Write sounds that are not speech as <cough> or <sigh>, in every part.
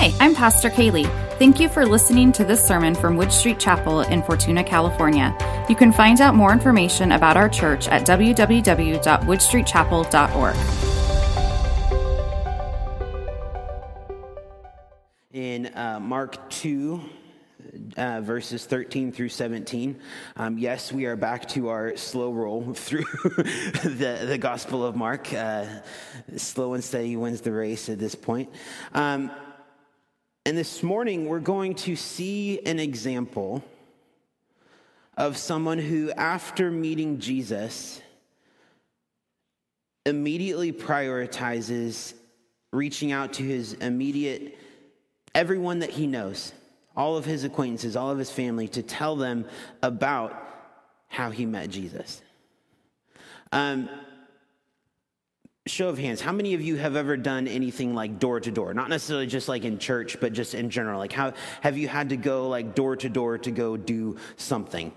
Hi, I'm Pastor Kaylee. Thank you for listening to this sermon from Wood Street Chapel in Fortuna, California. You can find out more information about our church at www.woodstreetchapel.org. In uh, Mark 2, uh, verses 13 through 17. Um, yes, we are back to our slow roll <laughs> through <laughs> the, the Gospel of Mark. Uh, slow and steady wins the race at this point. Um, and this morning, we're going to see an example of someone who, after meeting Jesus, immediately prioritizes reaching out to his immediate, everyone that he knows all of his acquaintances, all of his family, to tell them about how he met Jesus. Um, show of hands, how many of you have ever done anything like door to door? Not necessarily just like in church, but just in general. Like, how have you had to go like door to door to go do something?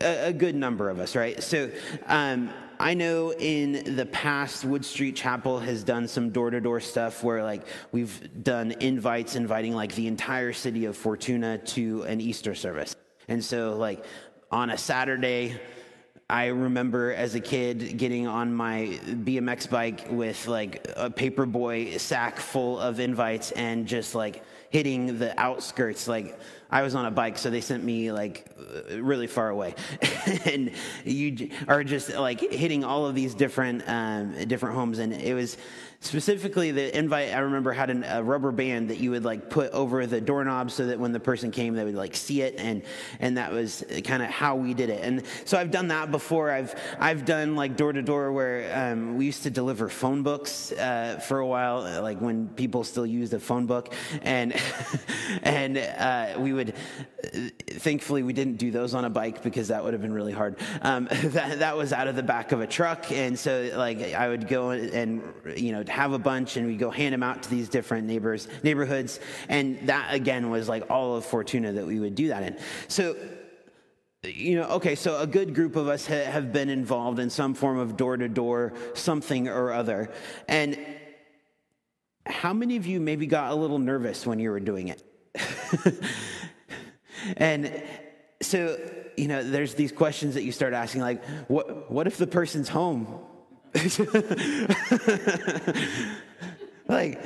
A, a good number of us, right? So, um, I know in the past, Wood Street Chapel has done some door to door stuff where, like, we've done invites inviting, like, the entire city of Fortuna to an Easter service. And so, like, on a Saturday, I remember as a kid getting on my BMX bike with like a paperboy sack full of invites and just like hitting the outskirts. Like I was on a bike, so they sent me like really far away, <laughs> and you are just like hitting all of these different um, different homes, and it was Specifically, the invite I remember had an, a rubber band that you would like put over the doorknob so that when the person came, they would like see it, and and that was kind of how we did it. And so I've done that before. I've I've done like door to door where um, we used to deliver phone books uh, for a while, like when people still used a phone book, and <laughs> and uh, we would. Thankfully, we didn't do those on a bike because that would have been really hard. Um, <laughs> that that was out of the back of a truck, and so like I would go and you know have a bunch and we go hand them out to these different neighbors, neighborhoods. And that again was like all of Fortuna that we would do that in. So, you know, okay, so a good group of us ha- have been involved in some form of door to door something or other. And how many of you maybe got a little nervous when you were doing it? <laughs> and so, you know, there's these questions that you start asking, like, what, what if the person's home? <laughs> like,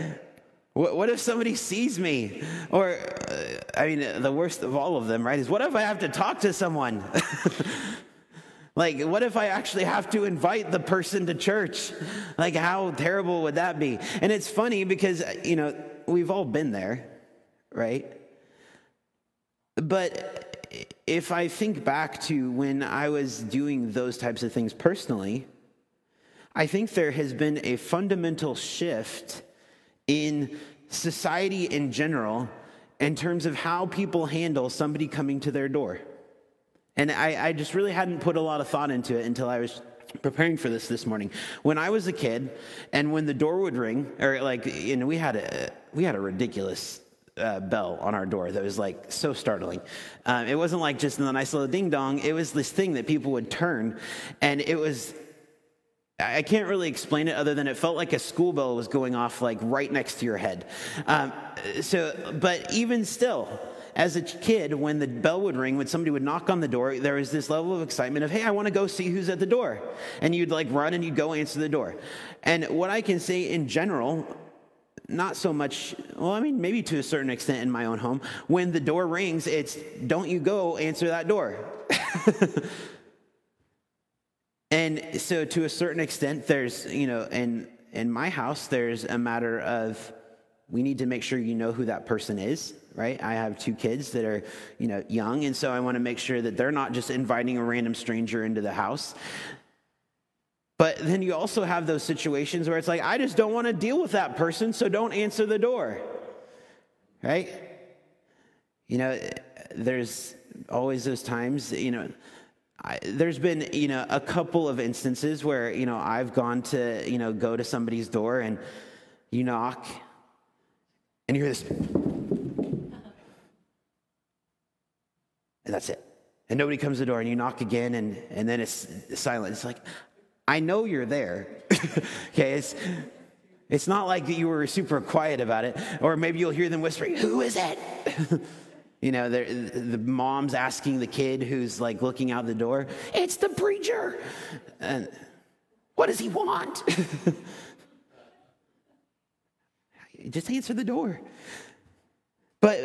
what, what, if somebody sees me? Or, uh, I mean, the worst of all of them, right, is what if I have to talk to someone? <laughs> like, what if I actually have to invite the person to church? Like, how terrible would that be? And it's funny because, you know, we've all been there, right? But if I think back to when I was doing those types of things personally, I think there has been a fundamental shift in society in general in terms of how people handle somebody coming to their door. And I, I, just really hadn't put a lot of thought into it until I was preparing for this this morning. When I was a kid, and when the door would ring, or like, you know, we had a we had a ridiculous uh, bell on our door that was like so startling. Um, it wasn't like just a nice little ding dong. It was this thing that people would turn, and it was I can't really explain it other than it felt like a school bell was going off like right next to your head. Um, so, but even still, as a kid, when the bell would ring, when somebody would knock on the door, there was this level of excitement of, hey, I want to go see who's at the door. And you'd like run and you'd go answer the door. And what I can say in general, not so much, well, I mean, maybe to a certain extent in my own home, when the door rings, it's don't you go answer that door. <laughs> And so, to a certain extent, there's, you know, in, in my house, there's a matter of we need to make sure you know who that person is, right? I have two kids that are, you know, young, and so I want to make sure that they're not just inviting a random stranger into the house. But then you also have those situations where it's like, I just don't want to deal with that person, so don't answer the door, right? You know, there's always those times, you know, I, there's been you know a couple of instances where you know I've gone to you know go to somebody's door and you knock and you hear this. And that's it. And nobody comes to the door and you knock again and and then it's silent. It's like I know you're there. <laughs> Okay it's It's not like you were super quiet about it, or maybe you'll hear them whispering, Who is it? <laughs> you know, the mom's asking the kid who's like looking out the door, It's the preacher. And what does he want? <laughs> Just answer the door. But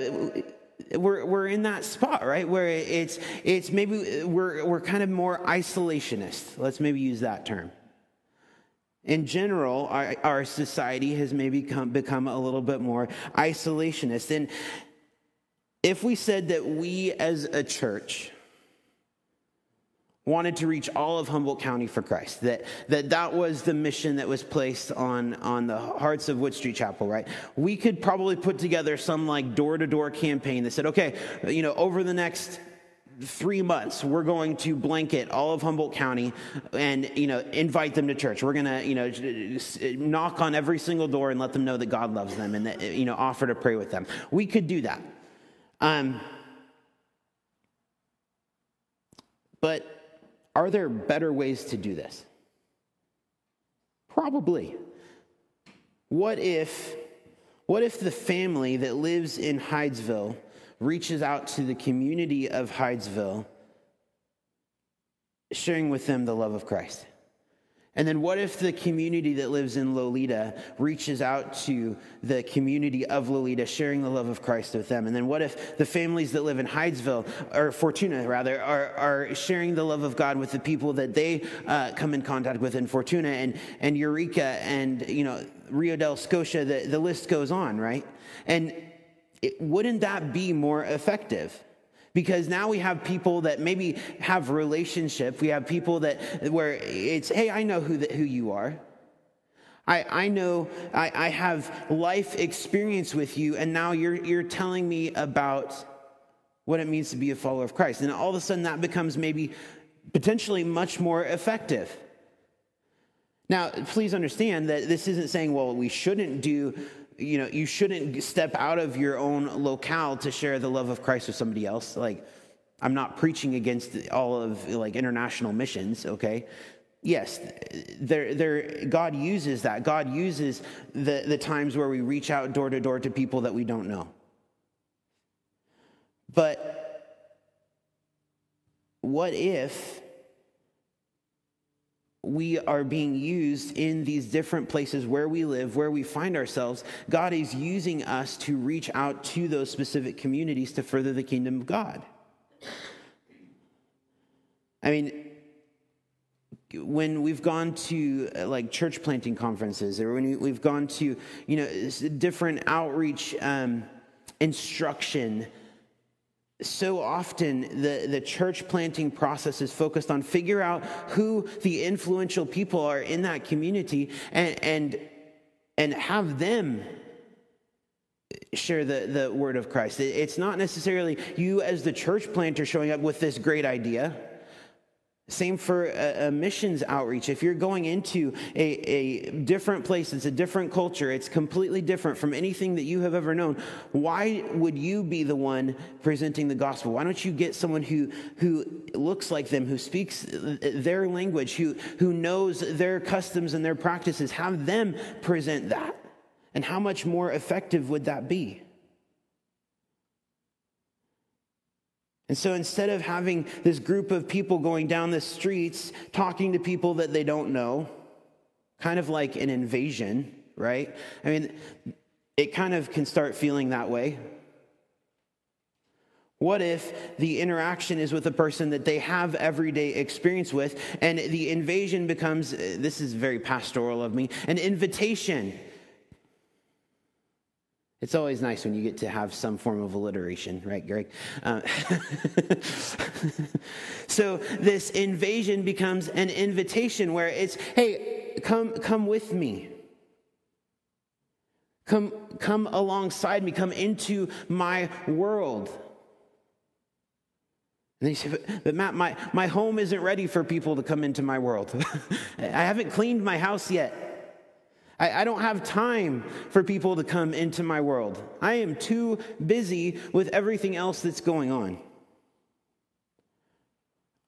we're, we're in that spot, right? Where it's, it's maybe we're, we're kind of more isolationist. Let's maybe use that term. In general, our, our society has maybe come, become a little bit more isolationist. And if we said that we as a church wanted to reach all of Humboldt County for Christ, that that, that was the mission that was placed on, on the hearts of Wood Street Chapel, right? We could probably put together some like door to door campaign that said, okay, you know, over the next three months we're going to blanket all of humboldt county and you know invite them to church. We're going to you know knock on every single door and let them know that god loves them and that you know offer to pray with them. We could do that um, but are there better ways to do this probably what if what if the family that lives in hydesville reaches out to the community of Hydesville, sharing with them the love of Christ? And then what if the community that lives in Loleta reaches out to the community of Loleta, sharing the love of Christ with them? And then what if the families that live in Hydesville, or Fortuna rather, are, are sharing the love of God with the people that they uh, come in contact with in Fortuna and, and Eureka and, you know, Rio Dell Scotia, the, the list goes on, right? And it, wouldn't that be more effective? Because now we have people that maybe have relationship. We have people that where it's hey i know who, the, who you are. I, I know I, I have life experience with you and now you're, you're telling me about what it means to be a follower of christ. And all of a sudden that becomes maybe potentially much more effective. Now please understand that this isn't saying well we shouldn't do you know, you shouldn't step out of your own locale to share the love of Christ with somebody else. Like, I'm not preaching against all of like international missions, okay? Yes, there, there, God uses that. God uses the, the times where we reach out door to door to people that we don't know. But what if we are being used in these different places where we live, where we find ourselves. God is using us to reach out to those specific communities to further the kingdom of God. I mean, when we've gone to uh, like church planting conferences or when we've gone to, you know, different outreach um, instruction so often the, the church planting process is focused on figure out who the influential people are in that community and and and have them share the, the word of christ. It's not necessarily you as the church planter showing up with this great idea same for a, a, missions outreach. If you're going into a, a different place, it's a different culture, it's completely different from anything that you have ever known. Why would you be the one presenting the gospel? Why don't you get someone who, who looks like them, who speaks uh, their language, who, who knows their customs and their practices? Have them present that. And how much more effective would that be? And so instead of having this group of people going down the streets talking to people that they don't know, kind of like an invasion, right? I mean, it kind of can start feeling that way. What if the interaction is with a person that they have everyday experience with, and the invasion becomes this is very pastoral of me an invitation it's always nice when you get to have some form of alliteration, right, Greg? Uh, <laughs> so this invasion becomes an invitation where it's, hey, come, come with me. Come, come alongside me. Come into my world. And they say, but, but Matt, my, my home isn't ready for people to come into my world. <laughs> I haven't cleaned my house yet. I, I don't have time for people to come into my world. I am too busy with everything else that's going on.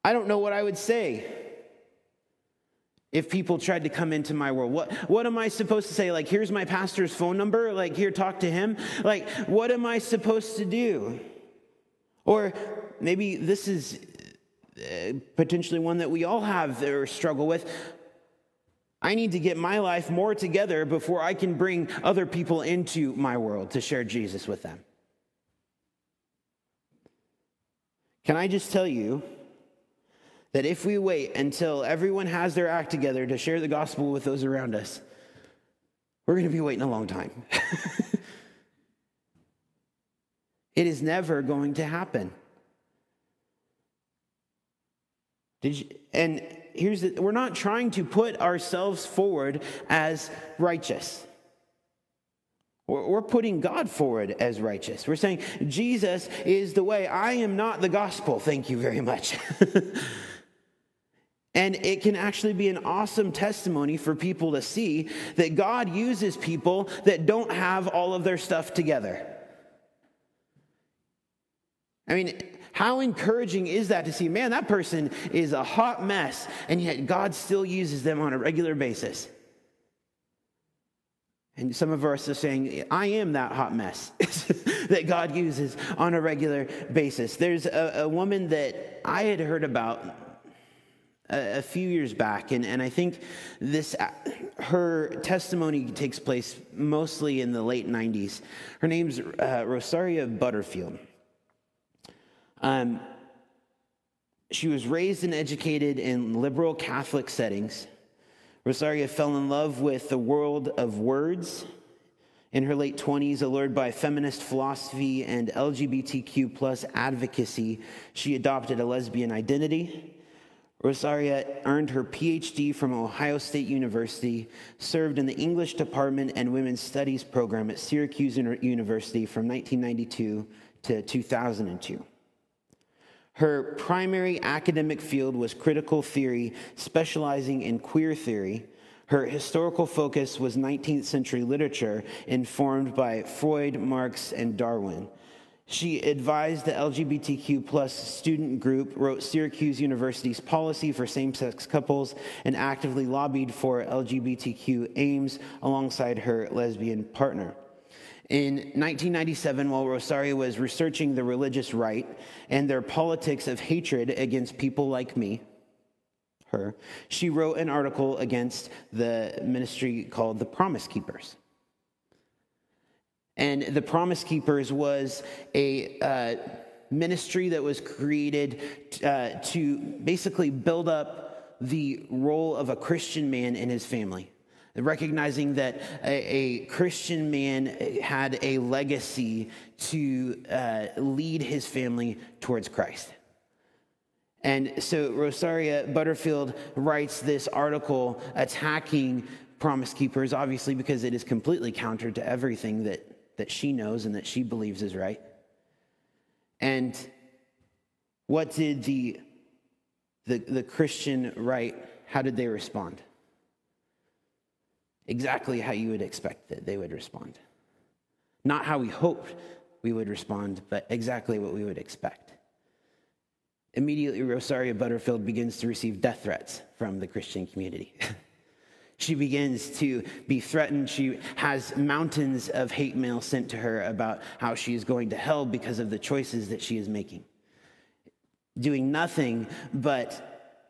I don't know what I would say if people tried to come into my world? What, what am I supposed to say? Like, here's my pastor's phone number. Like, here, talk to him. Like, what am I supposed to do? Or maybe this is uh, potentially one that we all have or struggle with. I need to get my life more together before I can bring other people into my world to share Jesus with them. Can I just tell you that if we wait until everyone has their act together to share the gospel with those around us, we're going to be waiting a long time. <laughs> it is never going to happen. Did you, and here's the, we're not trying to put ourselves forward as righteous. We're putting God forward as righteous. We're saying Jesus is the way. I am not the gospel. Thank you very much. <laughs> And it can actually be an awesome testimony for people to see that God uses people that don't have all of their stuff together. I mean, how encouraging is that to see, man, that person is a hot mess, and yet God still uses them on a regular basis? And some of us are saying, I am that hot mess <laughs> that God uses on a regular basis. There's a, a woman that I had heard about a, few years back, and, and I think this her testimony takes place mostly in the late 90s. Her name's uh, Rosaria Butterfield. Um, she was raised and educated in liberal Catholic settings. Rosaria fell in love with the world of words in her late 20s, allured by feminist philosophy and LGBTQ plus advocacy, she adopted a lesbian identity. Rosaria earned her PhD from Ohio State University, served in the English department and women's studies program at Syracuse University from 1992 to 2002. Her primary academic field was critical theory, specializing in queer theory. Her historical focus was 19th century literature, informed by Freud, Marx, and Darwin. She advised the LGBTQ plus student group, wrote Syracuse University's policy for same sex couples, and actively lobbied for LGBTQ aims alongside her lesbian partner. In 1997, while Rosaria was researching the religious right and their politics of hatred against people like me, her, she wrote an article against the ministry called the Promise Keepers. And the Promise Keepers was a uh, ministry that was created uh, to basically build up the role of a Christian man in his family. Recognizing that a, a Christian man had a legacy to uh, lead his family towards Christ. And so Rosaria Butterfield writes this article attacking Promise Keepers, obviously, because it is completely counter to everything that that she knows and that she believes is right. And what did the, the, the Christian right, how did they respond? Exactly how you would expect that they would respond. Not how we hoped we would respond, but exactly what we would expect. Immediately, Rosaria Butterfield begins to receive death threats from the Christian community. <laughs> She begins to be threatened. She has mountains of hate mail sent to her about how she is going to hell because of the choices that she is making. Doing nothing but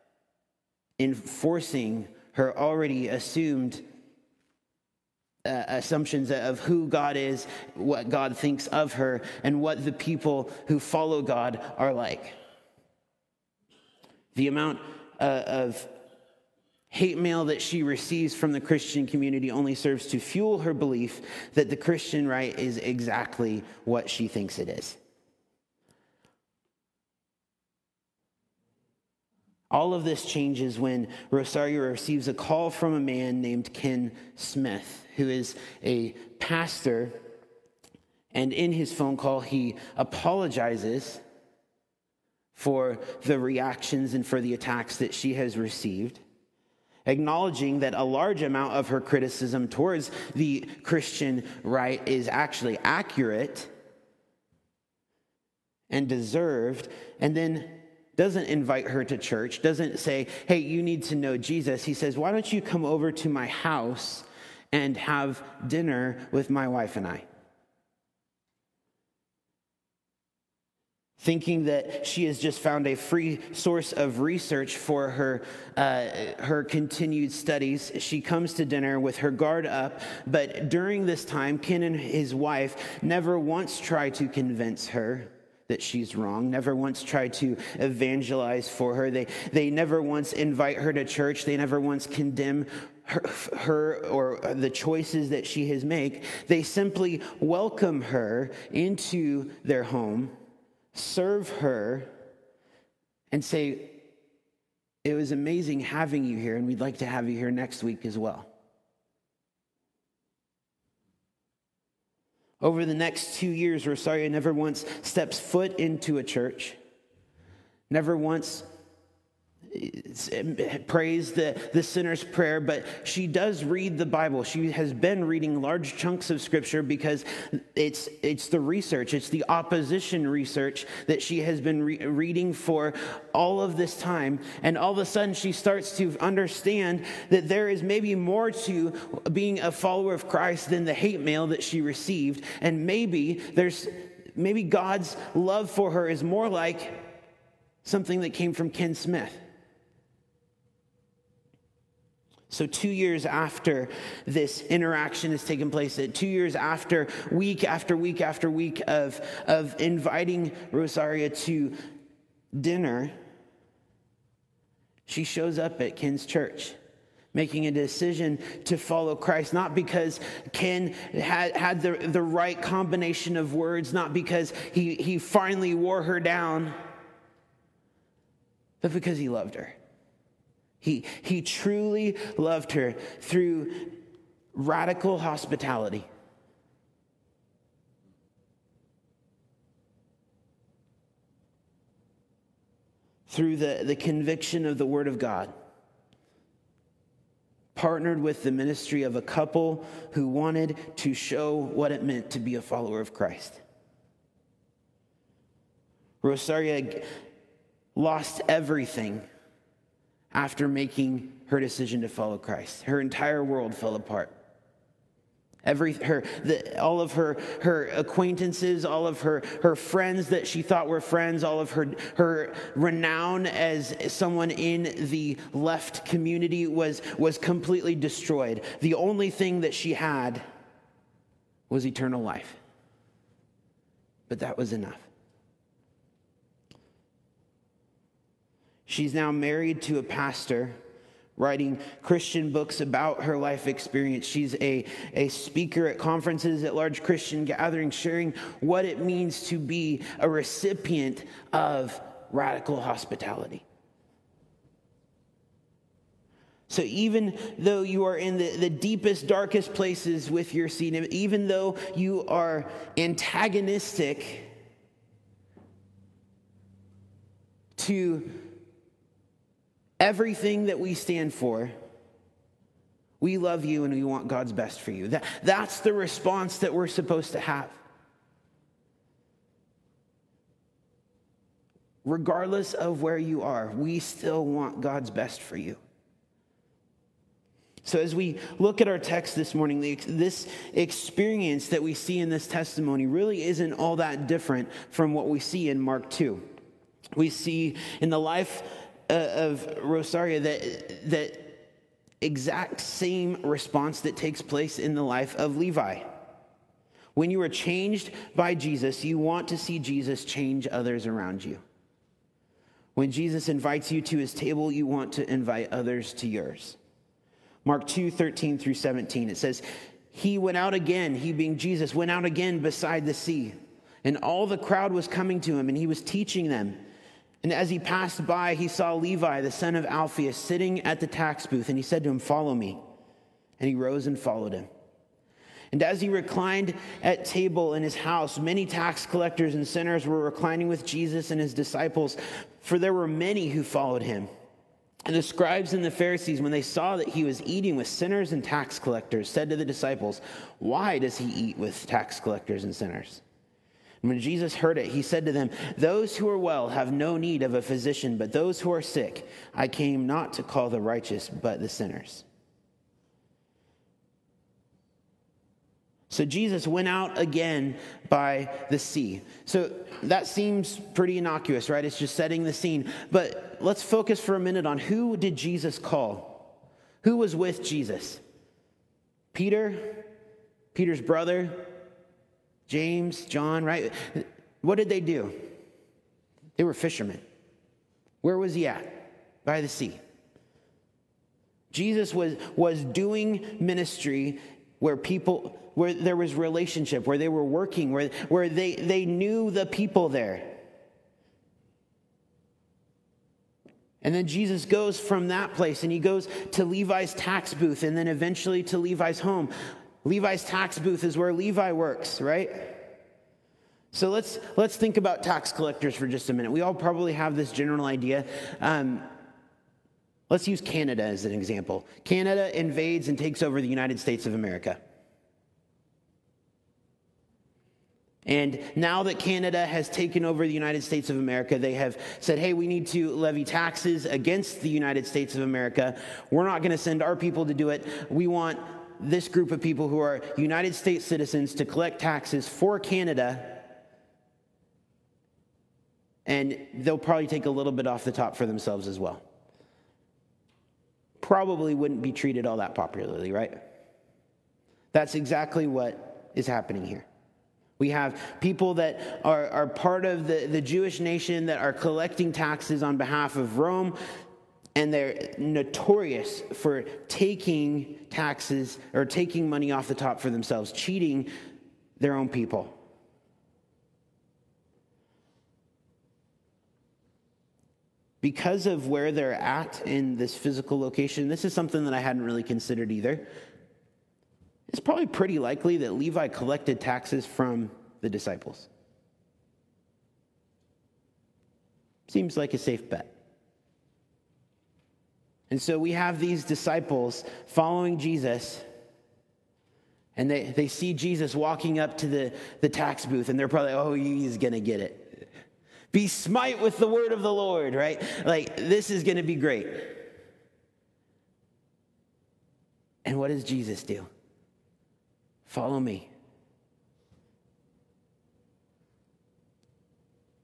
enforcing her already assumed uh, assumptions of who God is, what God thinks of her, and what the people who follow God are like. The amount uh, of hate mail that she receives from the Christian community only serves to fuel her belief that the Christian right is exactly what she thinks it is. All of this changes when Rosaria receives a call from a man named Ken Smith, who is a pastor. And in his phone call, he apologizes for the reactions and for the attacks that she has received acknowledging that a large amount of her criticism towards the Christian right is actually accurate and deserved, and then doesn't invite her to church, doesn't say, hey, you need to know Jesus. He says, why don't you come over to my house and have dinner with my wife and I? thinking that she has just found a free source of research for her, uh, her continued studies. She comes to dinner with her guard up, but during this time, Ken and his wife never once try to convince her that she's wrong, never once try to evangelize for her. They, they never once invite her to church, they never once condemn her, her, or the choices that she has made. They simply welcome her into their home serve her, and say, It was amazing having you here, and we'd like to have you here next week as well. Over the next two years, Rosaria never once steps foot into a church, never once Uh, prays the, the sinner's prayer, but she does read the Bible. She has been reading large chunks of scripture because it's, it's the research, it's the opposition research that she has been re- reading for all of this time. And all of a sudden, she starts to understand that there is maybe more to being a follower of Christ than the hate mail that she received. And maybe there's maybe God's love for her is more like something that came from Ken Smith. So, two years after this interaction has taken place, two years after, week after week after week of, of inviting Rosaria to dinner, she shows up at Ken's church making a decision to follow Christ, not because Ken had, had the, the right combination of words, not because he, he finally wore her down, but because he loved her. He, he truly loved her through radical hospitality. Through the, the conviction of the Word of God, partnered with the ministry of a couple who wanted to show what it meant to be a follower of Christ. Rosaria lost everything after making her decision to follow Christ. Her entire world fell apart. Every, her, the, all of her, her acquaintances, all of her, her friends that she thought were friends, all of her, her renown as someone in the left community was, was completely destroyed. The only thing that she had was eternal life. But that was enough. She's now married to a pastor writing Christian books about her life experience. She's a, a speaker at conferences, at large Christian gatherings, sharing what it means to be a recipient of radical hospitality. So, even though you are in the, the deepest, darkest places with your sin, even though you are antagonistic to everything that we stand for, we love you and we want God's best for you. That, that's the response that we're supposed to have. Regardless of where you are, we still want God's best for you. So, as we look at our text this morning, this experience that we see in this testimony really isn't all that different from what we see in Mark 2. We see in the life Uh, of Rosaria that, that exact same response that takes place in the life of Levi. When you are changed by Jesus, you want to see Jesus change others around you. When Jesus invites you to his table, you want to invite others to yours. Mark 2 13 through 17, it says, He went out again, he being Jesus, went out again beside the sea, and all the crowd was coming to him, and he was teaching them. And as he passed by, he saw Levi, the son of Alphaeus, sitting at the tax booth, and he said to him, Follow me. And he rose and followed him. And as he reclined at table in his house, many tax collectors and sinners were reclining with Jesus and his disciples, for there were many who followed him. And the scribes and the Pharisees, when they saw that he was eating with sinners and tax collectors, said to the disciples, Why does he eat with tax collectors and sinners? When Jesus heard it, he said to them, Those who are well have no need of a physician, but those who are sick. I came not to call the righteous, but the sinners. So Jesus went out again by the sea. So that seems pretty innocuous, right? It's just setting the scene. But let's focus for a minute on who did Jesus call? Who was with Jesus? Peter, Peter's brother, James, John, right? What did they do? They were fishermen. Where was he at? By the sea. Jesus was, was doing ministry where people, where there was relationship, where they were working, where, where they, they knew the people there. And then Jesus goes from that place and he goes to Levi's tax booth and then eventually to Levi's home. Levi's tax booth is where Levi works, right? So let's let's think about tax collectors for just a minute. We all probably have this general idea. Um, let's use Canada as an example. Canada invades and takes over the United States of America. And now that Canada has taken over the United States of America, they have said, hey, we need to levy taxes against the United States of America. We're not going to send our people to do it. We want this group of people who are United States citizens to collect taxes for Canada. And they'll probably take a little bit off the top for themselves as well. Probably wouldn't be treated all that popularly, right? That's exactly what is happening here. We have people that are, are part of the, the Jewish nation that are collecting taxes on behalf of Rome, and they're notorious for taking taxes or taking money off the top for themselves, cheating their own people. Because of where they're at in this physical location, this is something that I hadn't really considered either. It's probably pretty likely that Levi collected taxes from the disciples. Seems like a safe bet. And so we have these disciples following Jesus, and they, they see Jesus walking up to the, the tax booth, and they're probably, oh, he's going to get it. Be smite with the word of the Lord, right? Like, this is going to be great. And what does Jesus do? Follow me.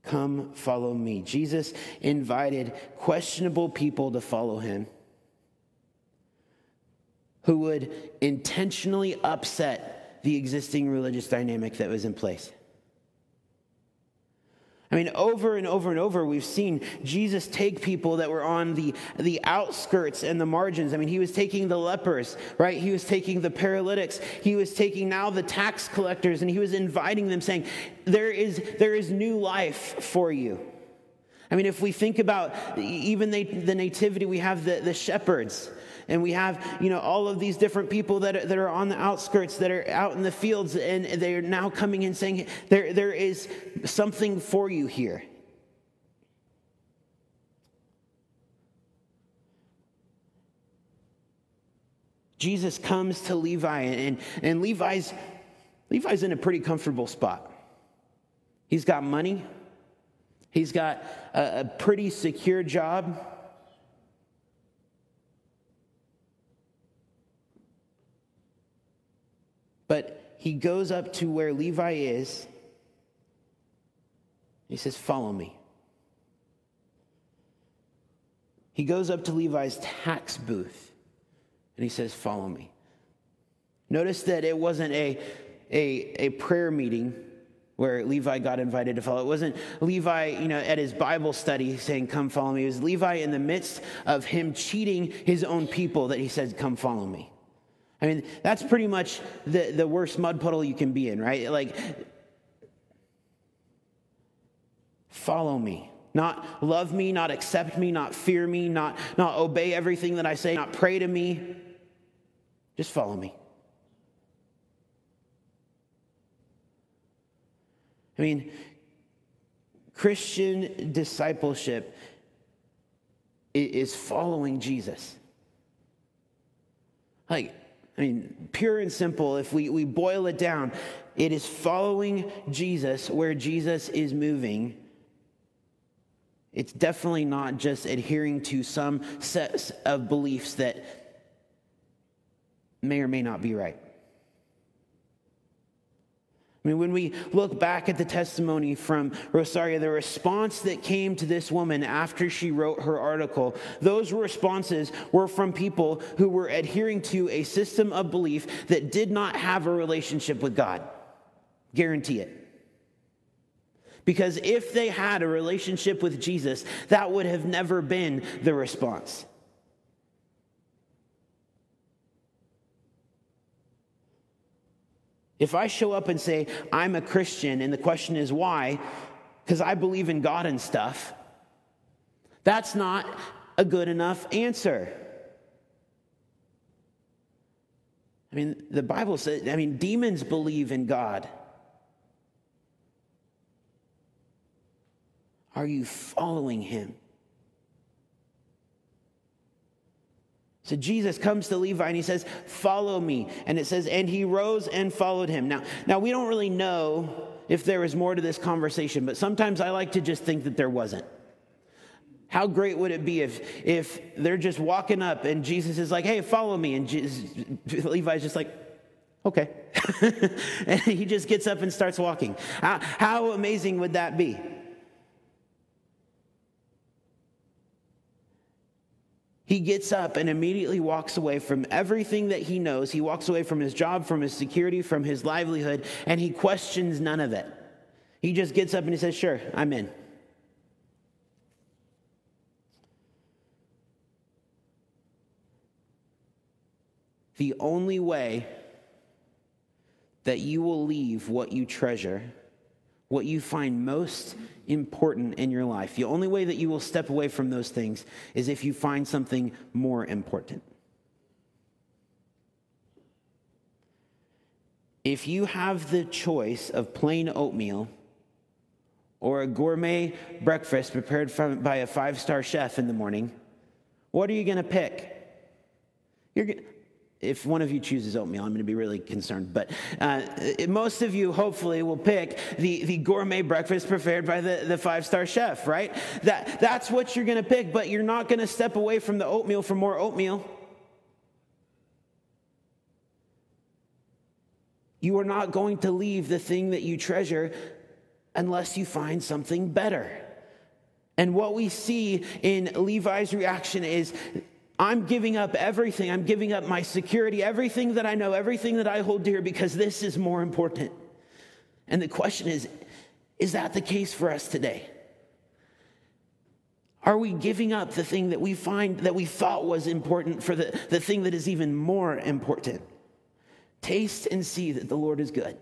Come follow me. Jesus invited questionable people to follow him who would intentionally upset the existing religious dynamic that was in place. I mean, over and over and over, we've seen Jesus take people that were on the, the outskirts and the margins. I mean, he was taking the lepers, right? He was taking the paralytics. He was taking now the tax collectors, and he was inviting them, saying, There is, there is new life for you. I mean, if we think about even the, the nativity, we have the, the shepherds and we have, you know, all of these different people that are, that are on the outskirts, that are out in the fields, and they're now coming and saying, there, there is something for you here. Jesus comes to Levi, and, and Levi's, Levi's in a pretty comfortable spot. He's got money, he's got a, a pretty secure job. But he goes up to where Levi is. He says, Follow me. He goes up to Levi's tax booth and he says, Follow me. Notice that it wasn't a, a, a prayer meeting where Levi got invited to follow. It wasn't Levi, you know, at his Bible study saying, Come follow me. It was Levi in the midst of him cheating his own people that he said, Come follow me. I mean, that's pretty much the, the worst mud puddle you can be in, right? Like, follow me. Not love me, not accept me, not fear me, not, not obey everything that I say, not pray to me. Just follow me. I mean, Christian discipleship is following Jesus. Like, I mean, pure and simple, if we, we boil it down, it is following Jesus where Jesus is moving. It's definitely not just adhering to some sets of beliefs that may or may not be right. I mean, when we look back at the testimony from Rosaria, the response that came to this woman after she wrote her article, those responses were from people who were adhering to a system of belief that did not have a relationship with God. Guarantee it. Because if they had a relationship with Jesus, that would have never been the response. If I show up and say, I'm a Christian, and the question is why, because I believe in God and stuff, that's not a good enough answer. I mean, the Bible says, I mean, demons believe in God. Are you following him? So Jesus comes to Levi and he says, Follow me. And it says, And he rose and followed him. Now, now we don't really know if there was more to this conversation, but sometimes I like to just think that there wasn't. How great would it be if, if they're just walking up and Jesus is like, Hey, follow me. And Jesus, Levi's just like, Okay. <laughs> and he just gets up and starts walking. How, how amazing would that be? He gets up and immediately walks away from everything that he knows. He walks away from his job, from his security, from his livelihood, and he questions none of it. He just gets up and he says, Sure, I'm in. The only way that you will leave what you treasure what you find most important in your life. The only way that you will step away from those things is if you find something more important. If you have the choice of plain oatmeal or a gourmet breakfast prepared from, by a five star chef in the morning, what are you going to pick? You're, if one of you chooses oatmeal, I'm going to be really concerned. But uh, most of you, hopefully, will pick the, the gourmet breakfast prepared by the, the five star chef, right? That, that's what you're going to pick, but you're not going to step away from the oatmeal for more oatmeal. You are not going to leave the thing that you treasure unless you find something better. And what we see in Levi's reaction is I'm giving up everything. I'm giving up my security, everything that I know, everything that I hold dear, because this is more important. And the question is is that the case for us today? Are we giving up the thing that we find that we thought was important for the, the thing that is even more important? Taste and see that the Lord is good.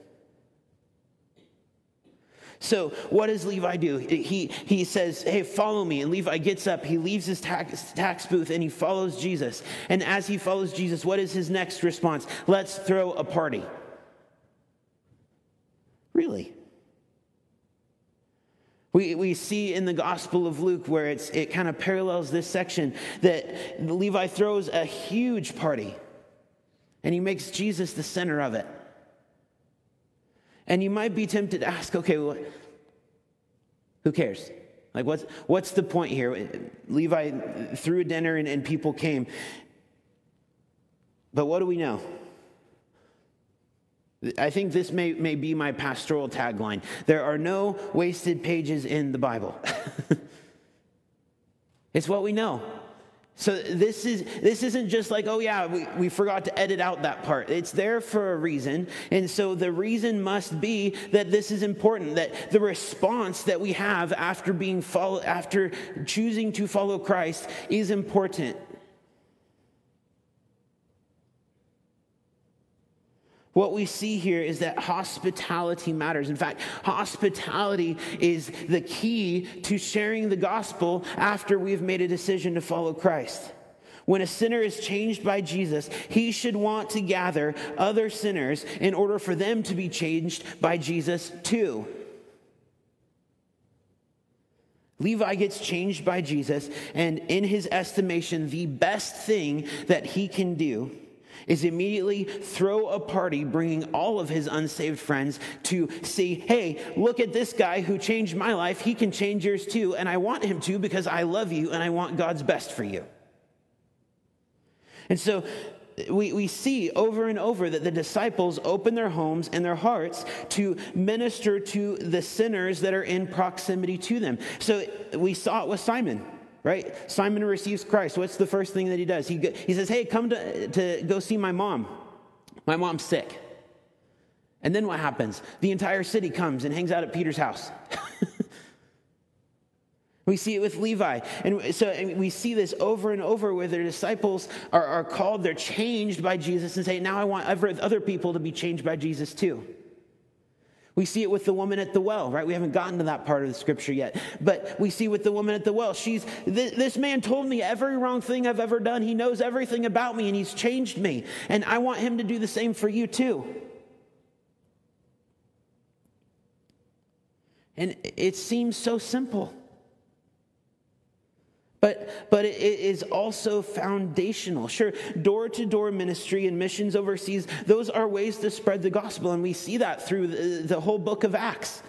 So, what does Levi do? He, he says, Hey, follow me. And Levi gets up, he leaves his tax, tax booth, and he follows Jesus. And as he follows Jesus, what is his next response? Let's throw a party. Really? We, we see in the Gospel of Luke where it's, it kind of parallels this section that Levi throws a huge party and he makes Jesus the center of it. And you might be tempted to ask, okay, well, who cares? Like, what's, what's the point here? Levi threw a dinner and, and people came. But what do we know? I think this may, may be my pastoral tagline. There are no wasted pages in the Bible. <laughs> it's what we know. So this is this isn't just like, oh yeah, we, we forgot to edit out that part. It's there for a reason. And so the reason must be that this is important, that the response that we have after being follow, after choosing to follow Christ is important. What we see here is that hospitality matters. In fact, hospitality is the key to sharing the gospel after we've made a decision to follow Christ. When a sinner is changed by Jesus, he should want to gather other sinners in order for them to be changed by Jesus too. Levi gets changed by Jesus, and in his estimation, the best thing that he can do is immediately throw a party bringing all of his unsaved friends to see, hey, look at this guy who changed my life. He can change yours too. And I want him to because I love you and I want God's best for you. And so we, we see over and over that the disciples open their homes and their hearts to minister to the sinners that are in proximity to them. So we saw it with Simon right? Simon receives Christ. What's the first thing that he does? He, he says, Hey, come to, to go see my mom. My mom's sick. And then what happens? The entire city comes and hangs out at Peter's house. <laughs> we see it with Levi. And so and we see this over and over where their disciples are, are called, they're changed by Jesus and say, Now I want other people to be changed by Jesus too. We see it with the woman at the well, right? We haven't gotten to that part of the scripture yet. But we see with the woman at the well, she's, this man told me every wrong thing I've ever done. He knows everything about me and he's changed me. And I want him to do the same for you too. And it seems so simple. But, but it is also foundational. Sure, door to door ministry and missions overseas, those are ways to spread the gospel, and we see that through the, the whole book of Acts.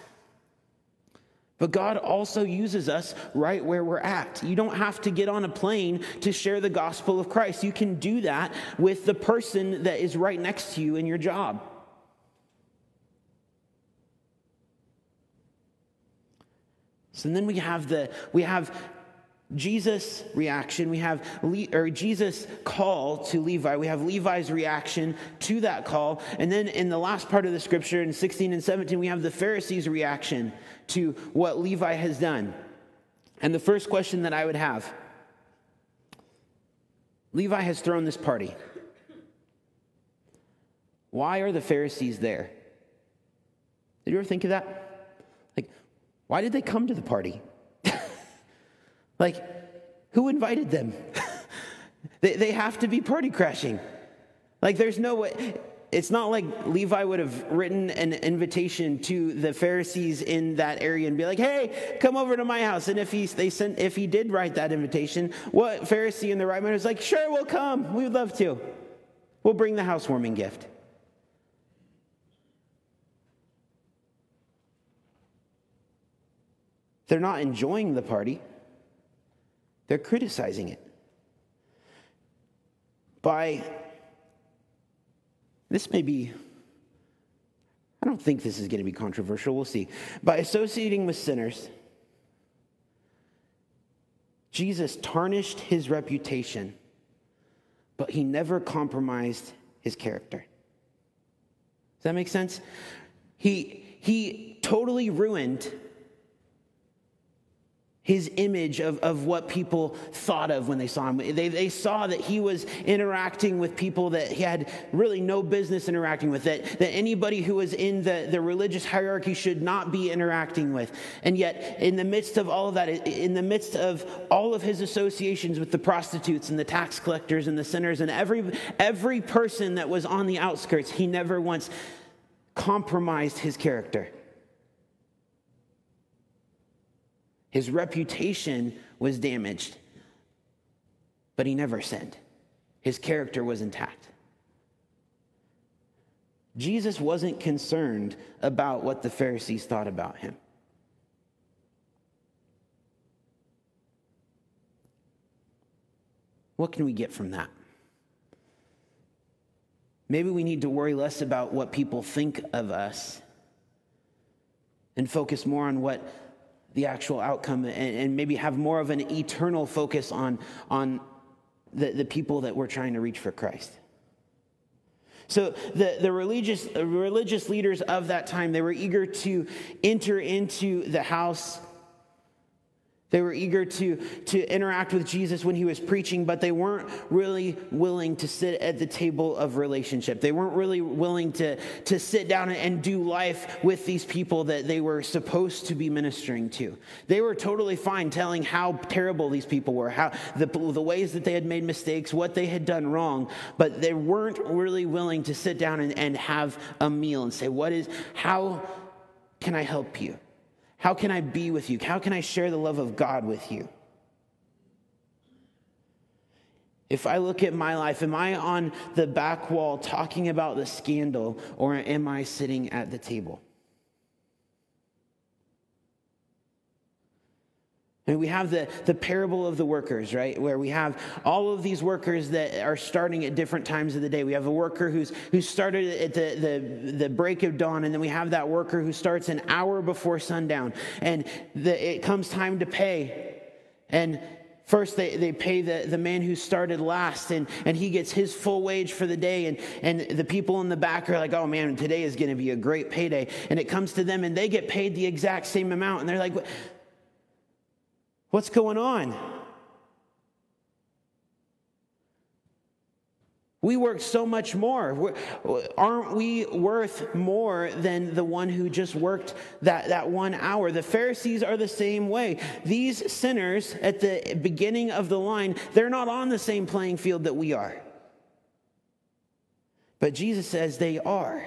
But God also uses us right where we're at. You don't have to get on a plane to share the gospel of Christ. You can do that with the person that is right next to you in your job. So then we have the we have Jesus' reaction, we have Le- or Jesus' call to Levi, we have Levi's reaction to that call, and then in the last part of the scripture in 16 and 17, we have the Pharisees' reaction to what Levi has done. And the first question that I would have Levi has thrown this party. Why are the Pharisees there? Did you ever think of that? Like, why did they come to the party? Like, who invited them? <laughs> they, they have to be party crashing. Like, there's no way. It's not like Levi would have written an invitation to the Pharisees in that area and be like, "Hey, come over to my house." And if he they sent, if he did write that invitation, what Pharisee in the right mind is like, "Sure, we'll come. We would love to. We'll bring the housewarming gift." They're not enjoying the party. They're criticizing it. By, this may be, I don't think this is going to be controversial. We'll see. By associating with sinners, Jesus tarnished his reputation, but he never compromised his character. Does that make sense? He, he totally ruined his image of, of what people thought of when they saw him. They, they saw that he was interacting with people that he had really no business interacting with, that, that anybody who was in the, the religious hierarchy should not be interacting with. And yet, in the midst of all of that, in the midst of all of his associations with the prostitutes and the tax collectors and the sinners and every, every person that was on the outskirts, he never once compromised his character. His reputation was damaged, but he never sinned. His character was intact. Jesus wasn't concerned about what the Pharisees thought about him. What can we get from that? Maybe we need to worry less about what people think of us and focus more on what the actual outcome and, and, maybe have more of an eternal focus on, on the, the people that we're trying to reach for Christ. So the, the religious, religious leaders of that time, they were eager to enter into the house they were eager to, to interact with Jesus when he was preaching, but they weren't really willing to sit at the table of relationship. They weren't really willing to, to sit down and do life with these people that they were supposed to be ministering to. They were totally fine telling how terrible these people were, how the, the ways that they had made mistakes, what they had done wrong, but they weren't really willing to sit down and, and have a meal and say, What is, how can I help you? How can I be with you? How can I share the love of God with you? If I look at my life, am I on the back wall talking about the scandal or am I sitting at the table? And we have the, the parable of the workers, right? Where we have all of these workers that are starting at different times of the day. We have a worker who's who started at the, the, the break of dawn, and then we have that worker who starts an hour before sundown. And the, it comes time to pay. And First, they, they pay the, the man who started last, and, and he gets his full wage for the day. And, and the people in the back are like, oh man, today is going to be a great payday. And it comes to them, and they get paid the exact same amount. And they're like, what's going on? We work so much more. We're, aren't we worth more than the one who just worked that, that one hour? The Pharisees are the same way. These sinners at the beginning of the line, they're not on the same playing field that we are. But Jesus says they are.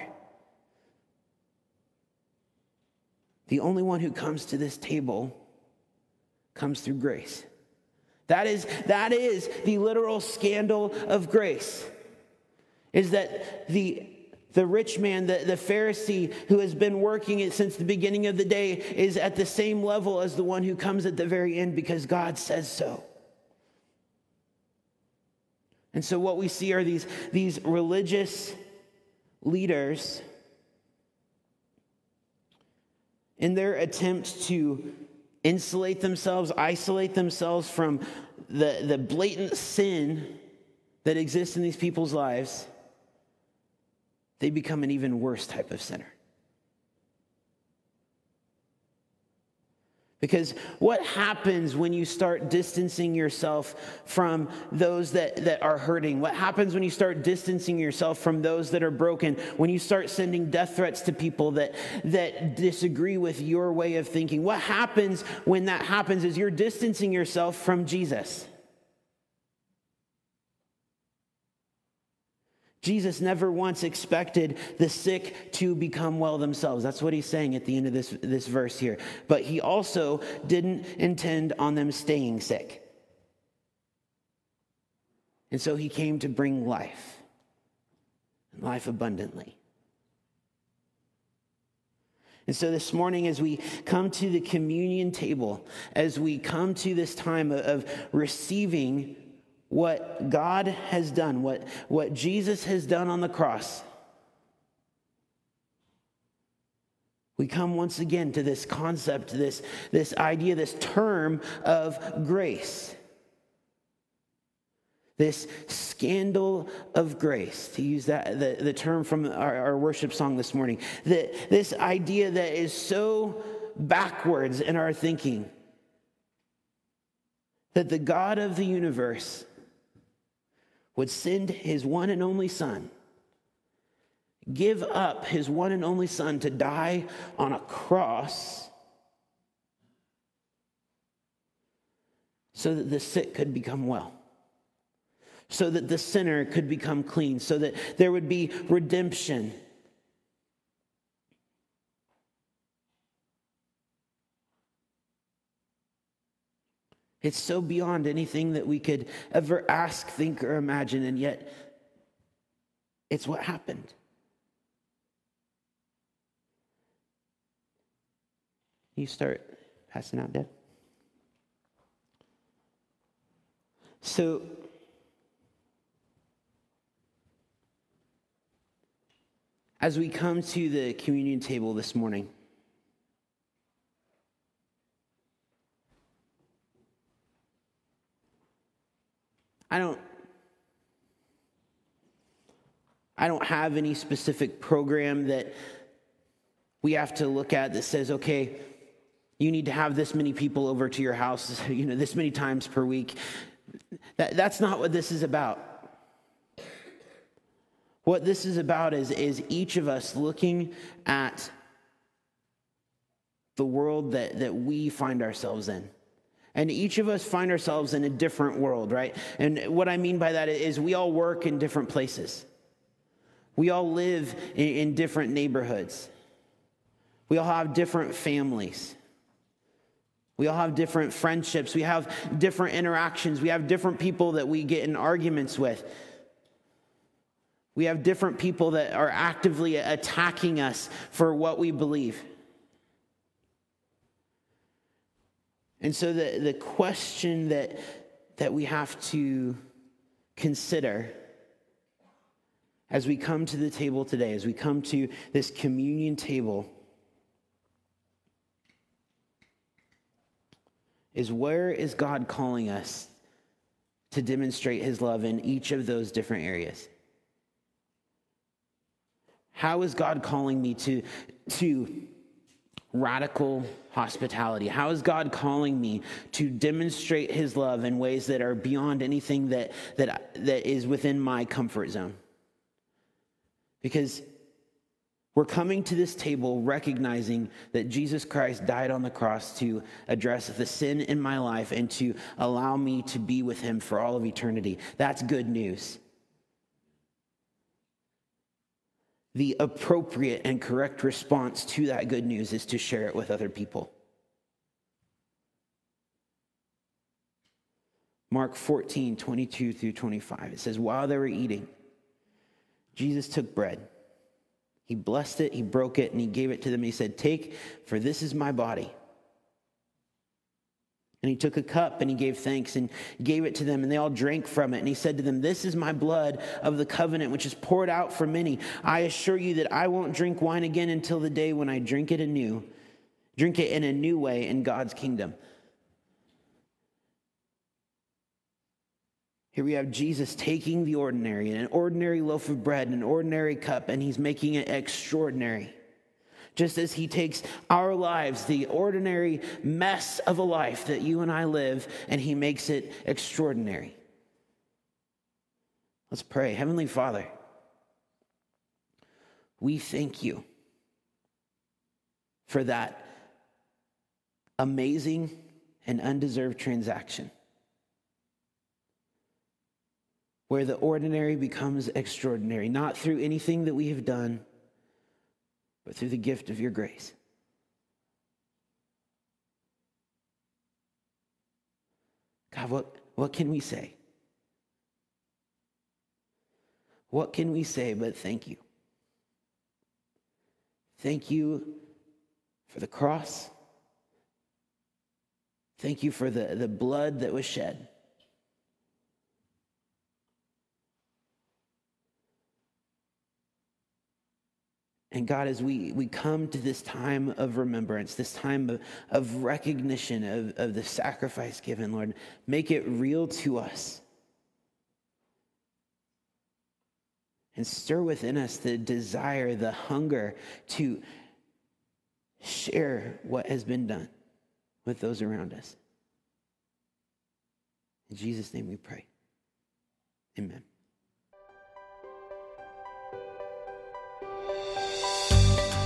The only one who comes to this table comes through grace. That is, that is the literal scandal of grace is that the the rich man, the, the Pharisee who has been working it since the beginning of the day, is at the same level as the one who comes at the very end because God says so. And so, what we see are these, these religious leaders in their attempts to insulate themselves, isolate themselves from the, the blatant sin that exists in these people's lives they become an even worse type of sinner. Because what happens when you start distancing yourself from those that, that are hurting? What happens when you start distancing yourself from those that are broken? When you start sending death threats to people that, that disagree with your way of thinking? What happens when that happens is you're distancing yourself from Jesus. Jesus never once expected the sick to become well themselves. That's what he's saying at the end of this, this verse here. But he also didn't intend on them staying sick. And so he came to bring life, and life abundantly. And so this morning, as we come to the communion table, as we come to this time of receiving what God has done, what, what Jesus has done on the cross, we come once again to this concept, this, this idea, this term of grace. This scandal of grace, to use that the, the term from our, our worship song this morning. The, this idea that is so backwards in our thinking that the God of the universe would send his one and only son, give up his one and only son to die on a cross so that the sick could become well, so that the sinner could become clean, so that there would be redemption It's so beyond anything that we could ever ask, think, or imagine, and yet it's what happened. You start passing out dead. So, as we come to the communion table this morning, I don't I don't have any specific program that we have to look at that says, okay, you need to have this many people over to your house, <laughs> you know, this many times per week. That, that's not what this is about. What this is about is, is each of us looking at the world that, that we find ourselves in. And each of us find ourselves in a different world, right? And what I mean by that is we all work in different places. We all live in, different neighborhoods. We all have different families. We all have different friendships. We have different interactions. We have different people that we get in arguments with. We have different people that are actively attacking us for what we believe. And so the, the question that, that we have to consider as we come to the table today, as we come to this communion table, is where is God calling us to demonstrate his love in each of those different areas? How is God calling me to, to radical hospitality? How is God calling me to demonstrate his love in ways that are beyond anything that, that, that is within my comfort zone? Because we're coming to this table recognizing that Jesus Christ died on the cross to address the sin in my life and to allow me to be with him for all of eternity. That's good news. The appropriate and correct response to that good news is to share it with other people. Mark 14, 22 through 25. It says, While they were eating, Jesus took bread. He blessed it, he broke it, and he gave it to them. He said, Take, for this is my body. And he took a cup and he gave thanks and gave it to them, and they all drank from it. And he said to them, This is my blood of the covenant, which is poured out for many. I assure you that I won't drink wine again until the day when I drink it anew, drink it in a new way in God's kingdom. Here we have Jesus taking the ordinary, an ordinary loaf of bread, an ordinary cup, and he's making it extraordinary. Just as he takes our lives, the ordinary mess of a life that you and I live, and he makes it extraordinary. Let's pray. Heavenly Father, we thank you for that amazing and undeserved transaction where the ordinary becomes extraordinary, not through anything that we have done, but through the gift of your grace. God, what, what can we say? What can we say but thank you? Thank you for the cross. Thank you for the, the blood that was shed. And God, as we, we come to this time of remembrance, this time of, of recognition of, of the sacrifice given, Lord, make it real to us. And stir within us the desire, the hunger to share what has been done with those around us. In Jesus' name we pray. Amen.